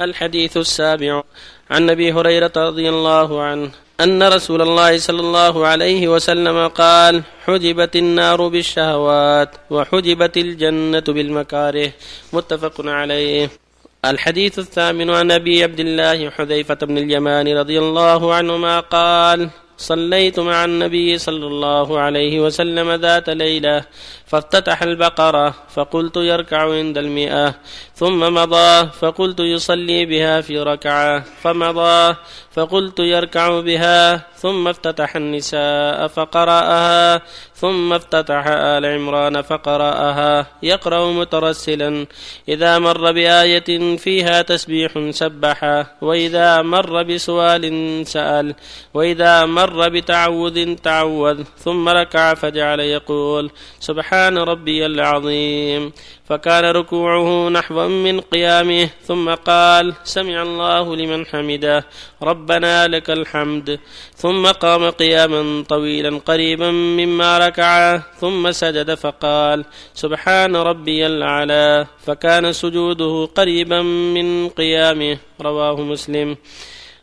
الحديث السابع. عن أبي هريرة رضي الله عنه أن رسول الله صلى الله عليه وسلم قال حجبت النار بالشهوات وحجبت الجنة بالمكاره. متفق عليه. الحديث الثامن عن أبي عبد الله حذيفة بن اليمان رضي الله عنهما قال صليت مع النبي صلى الله عليه وسلم ذات ليلة فافتتح البقرة فقلت يركع عند المئة ثم مضى فقلت يصلي بها في ركعة فمضى فقلت يركع بها ثم افتتح النساء فقرأها ثم افتتح آل عمران فقرأها. يقرأ مترسلا إذا مر بآية فيها تسبيح سبح وإذا مر بسؤال سأل وإذا مر بتعوذ تعوذ ثم ركع فجعل يقول سبحان ربي العظيم. فكان ركوعه نحوا من قيامه ثم قال سمع الله لمن حمده ربنا لك الحمد. ثم قام قياما طويلا قريبا مما ركع ثم سجد فقال سبحان ربي الأعلى. فكان سجوده قريبا من قيامه رواه مسلم.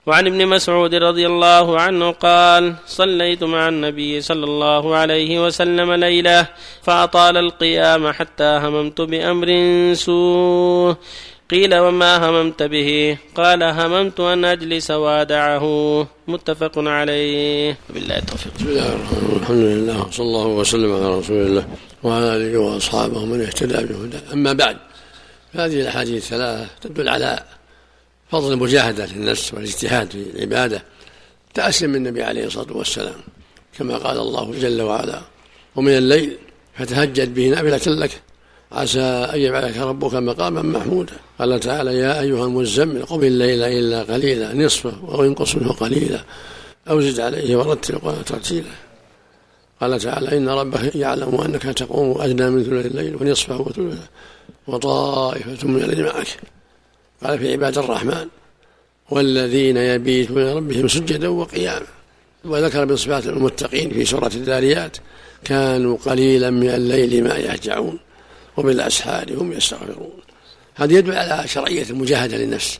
وعن ابن مسعود رضي الله عنه قال صليت مع النبي صلى الله عليه وسلم ليلة فأطال القيام حتى هممت بأمر سوء. قيل وما هممت به؟ قال هممت أن أجلس وأدعه. متفق عليه. بالله التوفيق. بسم الله الرحمن الرحيم. الحمد لله وصلى الله وسلم على رسول الله وعلى آله وأصحابه من اهتدى بهداه. أما بعد فهذه الأحاديث الثلاثة تدل على فضل المجاهدة للنفس والاجتهاد في العبادة تأسيا من النبي عليه الصلاة والسلام كما قال الله جل وعلا ومن الليل فتهجد به نافلة لك عسى أن يبعثك ربك مقاما محمودا قال تعالى يا أيها المزمل قم الليل إلا قليلا نصفه أو انقص منه قليلا أو زد عليه ورتل القرآن ترتيلا قال تعالى إن ربك يعلم أنك تقوم أدنى من ثلث الليل ونصفه وثلثه وطائفة من الذين معك قال في عباد الرحمن والذين يبيتون ربهم سجدا وقياما وذكر من صفات المتقين في سورة الذاريات كانوا قليلا من الليل ما يهجعون وبالأسحار هم يستغفرون. هذا يدل على شرعية المجاهدة للنفس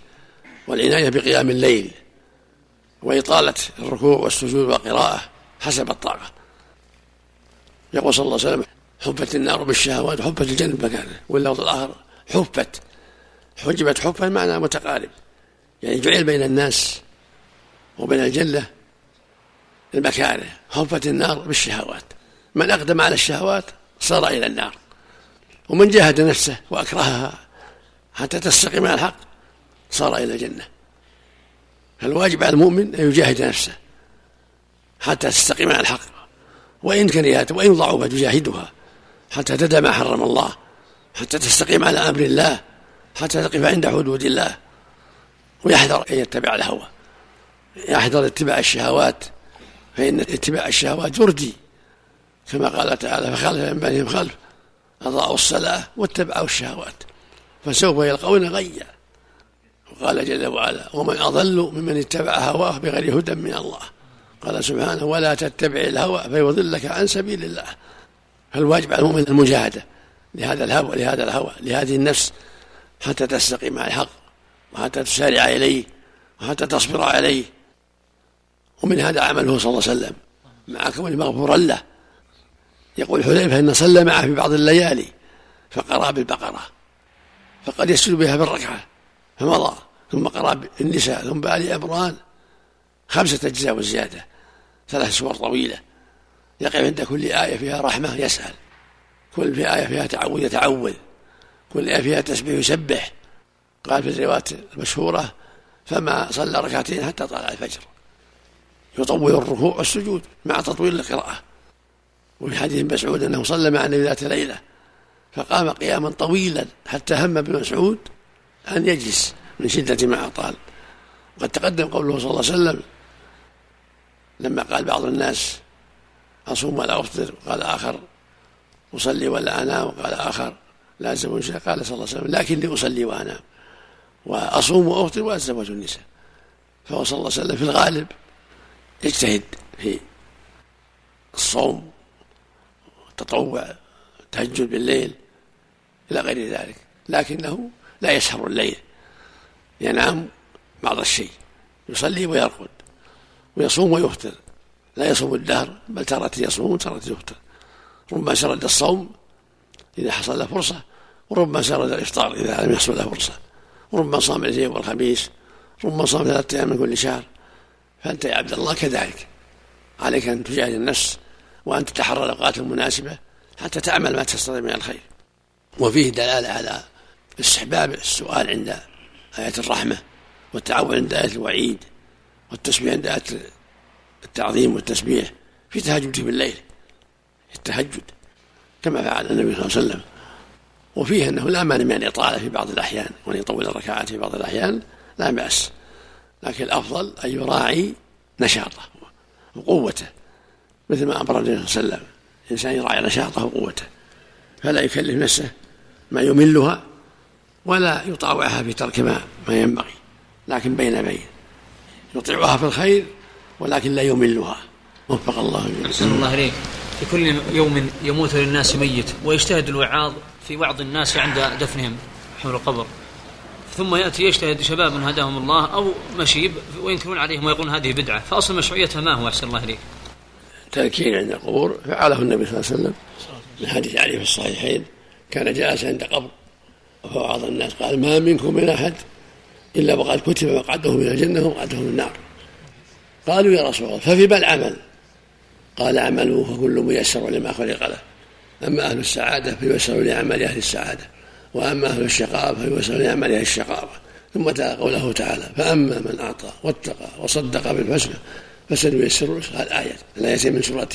والعناية بقيام الليل وإطالة الركوع والسجود والقراءة حسب الطاقة. يقول صلى الله عليه وسلم حفت النار بالشهوات وحفت الجنة بمكانه واللفظ الآخر حفت حجبت حفا معنى متقارب. يعني جعل بين الناس وبين الجنة المكاره حفت النار بالشهوات. من أقدم على الشهوات صار إلى النار. ومن جاهد نفسه وأكرهها حتى تستقيم على الحق صار إلى الجنة. فالواجب على المؤمن أن يجاهد نفسه حتى تستقيم على الحق. وإن كرهت وإن ضعفت يجاهدها حتى تدع ما حرم الله حتى تستقيم على أمر الله. حتى تقف عند حدود الله ويحذر أن يتبع الهوى. يحذر اتباع الشهوات فإن اتباع الشهوات يردي. كما قال تعالى فخلف من بعدهم خلف أضاعوا الصلاة واتبعوا الشهوات فسوف يلقون غيا. وقال جل وعلا ومن أضل ممن اتبع هواه بغير هدى من الله. قال سبحانه ولا تتبع الهوى فيضلك عن سبيل الله. فالواجب على المؤمن المجاهدة لهذا الهوى لهذا الهوى لهذه النفس حتى تستقيم مع الحق وحتى تسارع إليه وحتى تصبر عليه. ومن هذا عمله صلى الله عليه وسلم. مع كونه مغفورا له. يقول حذيفة إن صلى معه في بعض الليالي فقرأ بالبقرة فقد يسجد بها بالركعة فمضى ثم قرأ بالنساء ثم بآل عمران خمسة أجزاء وزيادة ثلاث سور طويلة. يقف عند كل آية فيها رحمة يسأل. كل في آية فيها تعوذ يتعوذ كل فيها تسبيح يسبح قال في الرواية المشهورة فما صلى ركعتين حتى طلع الفجر. يطول الركوع والسجود مع تطويل القراءة. وفي حديث مسعود أنه صلى مع النبي ذات ليلة فقام قياما طويلا حتى هم ابن مسعود أن يجلس من شدة ما أطال. وقد تقدم قوله صلى الله عليه وسلم لما قال بعض الناس أصوم ولا أفطر؟ قال آخر أصلي ولا أنام؟ وقال آخر لا أتزوج قال صلى الله عليه وسلم لكني أصلي وأنام وأصوم وأفطر وأتزوج النساء. فهو صلى الله عليه وسلم في الغالب يجتهد في الصوم والتطوع التهجد بالليل إلى غير ذلك. لكنه لا يسهر الليل ينام بعض الشيء يصلي ويرقد ويصوم ويفطر. لا يصوم الدهر بل تارة يصوم وتارة يفطر. ربما سرد الصوم إذا حصل له فرصة وربما سرد الإفطار إذا لم يحصل له فرصة. وربما صام الاثنين والخميس ربما صام ثلاثة أيام من كل شهر. فأنت يا عبد الله كذلك. عليك أن تجاهد النفس وأن تتحرى الأوقات المناسبة حتى تعمل ما تستطيع من الخير. وفيه دلالة على استحباب السؤال عند آية الرحمة والتعوذ عند آية الوعيد والتسبيح عند آية التعظيم والتسبيح في تهجد بالليل. التهجد. كما فعل النبي صلى الله عليه وسلم. وفيه أنه لا مانع من الإطالة في بعض الأحيان وأن يطول الركعات في بعض الأحيان لا بأس. لكن الأفضل أن يراعي نشاطه وقوته. مثل ما أمر النبي صلى الله عليه وسلم الإنسان يراعي نشاطه وقوته. فلا يكلف نفسه ما يملها ولا يطاوعها في ترك ما ما ينبغي. لكن بين بين. يطيعها في الخير ولكن لا يملها. وفق الله أحسن الله إليك. في كل يوم يموت للناس ميت ويجتهد الوعاظ في وعظ الناس عند دفنهم حول القبر. ثم يأتي يجتهد شباب هداهم الله أو مشيب وينكرون عليهم ويقولون هذه بدعة. فأصل مشروعيتها ما هو؟ أحسن الله إليك؟ تذكير عند القبور فعله النبي صلى الله عليه وسلم من حديث علي في الصحيحين. كان جالسا عند قبر. فوعظ الناس قال ما منكم من أحد إلا وقد كتب مقعده من الجنة ومقعده من النار. قالوا يا رسول الله ففي العمل قال أعملوا فكل ميسر لما خلق له. أما أهل السعادة فييسروا لأعمال أهل السعادة وأما أهل الشقاء فييسروا لأعمال أهل الشقاوة. ثم قوله تعالى فأما من أعطى واتقى وصدق بالحسنى فسنيسره الآية الآية من سورة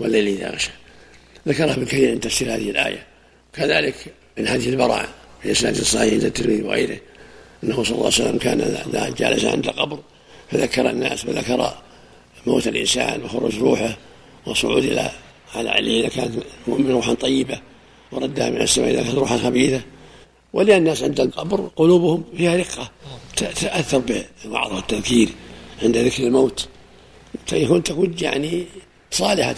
والليل إذا غشى. ذكرها ابن كثير عند تفسير هذه الآية. كذلك من حديث البراء في إسناد الصحيح عند الترمذي وغيره أنه صلى الله عليه وسلم كان جالس عند القبر فذكر الناس فذكر موت الإنسان وخروج روحه وصعود إلى على علي إذا كانت من روحا طيبة وردها من السماء إذا كانت روحا خبيثة. ولأن الناس عند القبر قلوبهم فيها رقة. تتاثر بالوعظ والتذكير عند ذكر الموت. تكون تكون يعني صالحة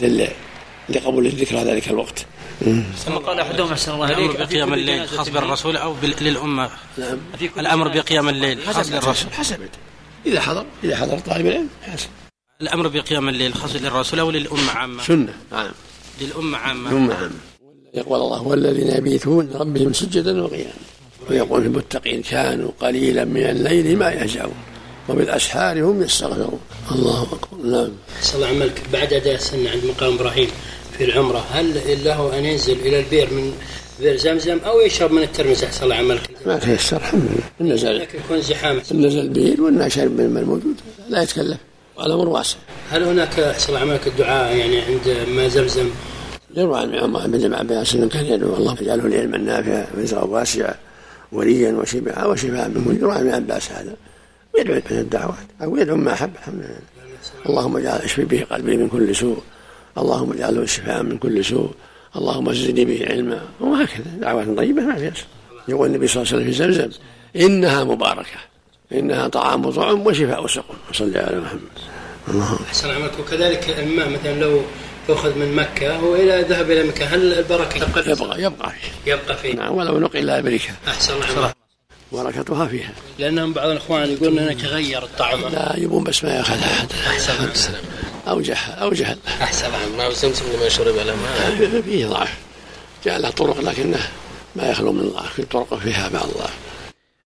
لقبول الذكر ذلك الوقت. ثم قال أحدهم أحسن الله الأمر بقيام الليل خاص بالرسول أو للأمة؟ نعم. الأمر بقيام الليل خاص بالرسول. حسب إذا حضر إذا حضر طالب العلم حسب. الأمر بقيام الليل خاص للرسول أو للامه عامة؟ سنة. نعم. للأمة عامة. للأمة عامة. يقول الله والذين يبيتون ربهم سجدا وقياما ويقول المتقين كانوا قليلا من الليل ما يهجعون وبالأسحار هم يستغفرون. الله أكبر. نعم. صلى الله عملك. بعد أداء السنة عند مقام إبراهيم في العمرة هل له أن ينزل إلى البئر من بئر زمزم أو يشرب من الترمس أحسن الله عملك. ما تيسر الحمد لله نزل لكن يكون زحام. نزل بئر والناس شرب من الموجود. لا يتكلف الأمر واسع. هل هناك أحسن عملك الدعاء يعني عند ما زمزم؟ يروى عن عمر بن عباس انه كان يدعو الله يجعله العلم النافع ورزقا واسعا وليا وشبعا وشفاء من كل يروى عن عباس هذا. ويدعو من الدعوات أو يدعو ما أحب الحمد لله. اللهم اجعل أشفي به قلبي من كل سوء. اللهم اجعله شفاء من كل سوء. اللهم زدني به علما. وهكذا. دعوات طيبة ما فيها يقول النبي صلى الله عليه وسلم في زمزم إنها مباركة. إنها طعام وطعم وشفاء وسقم. صلى على محمد. اللهم أحسن عملك وكذلك الماء مثلا لو يؤخذ من مكة والى ذهب إلى مكة هل البركة تبقى يبقى يبقى فيه يبقى فيه نعم ولو نقل إلى أمريكا. أحسن الله. بركتها فيها. لأنهم بعض الإخوان يقولون أنك تغير الطعم. لا يبون بس ما يأخذ أحد. أحسن أو جهل أو جهل. أحسن ما زمزم لما شرب له فيه ضعف. جاء له طرق لكنه ما يخلو من ضعف. في طرق فيها بعض الضعف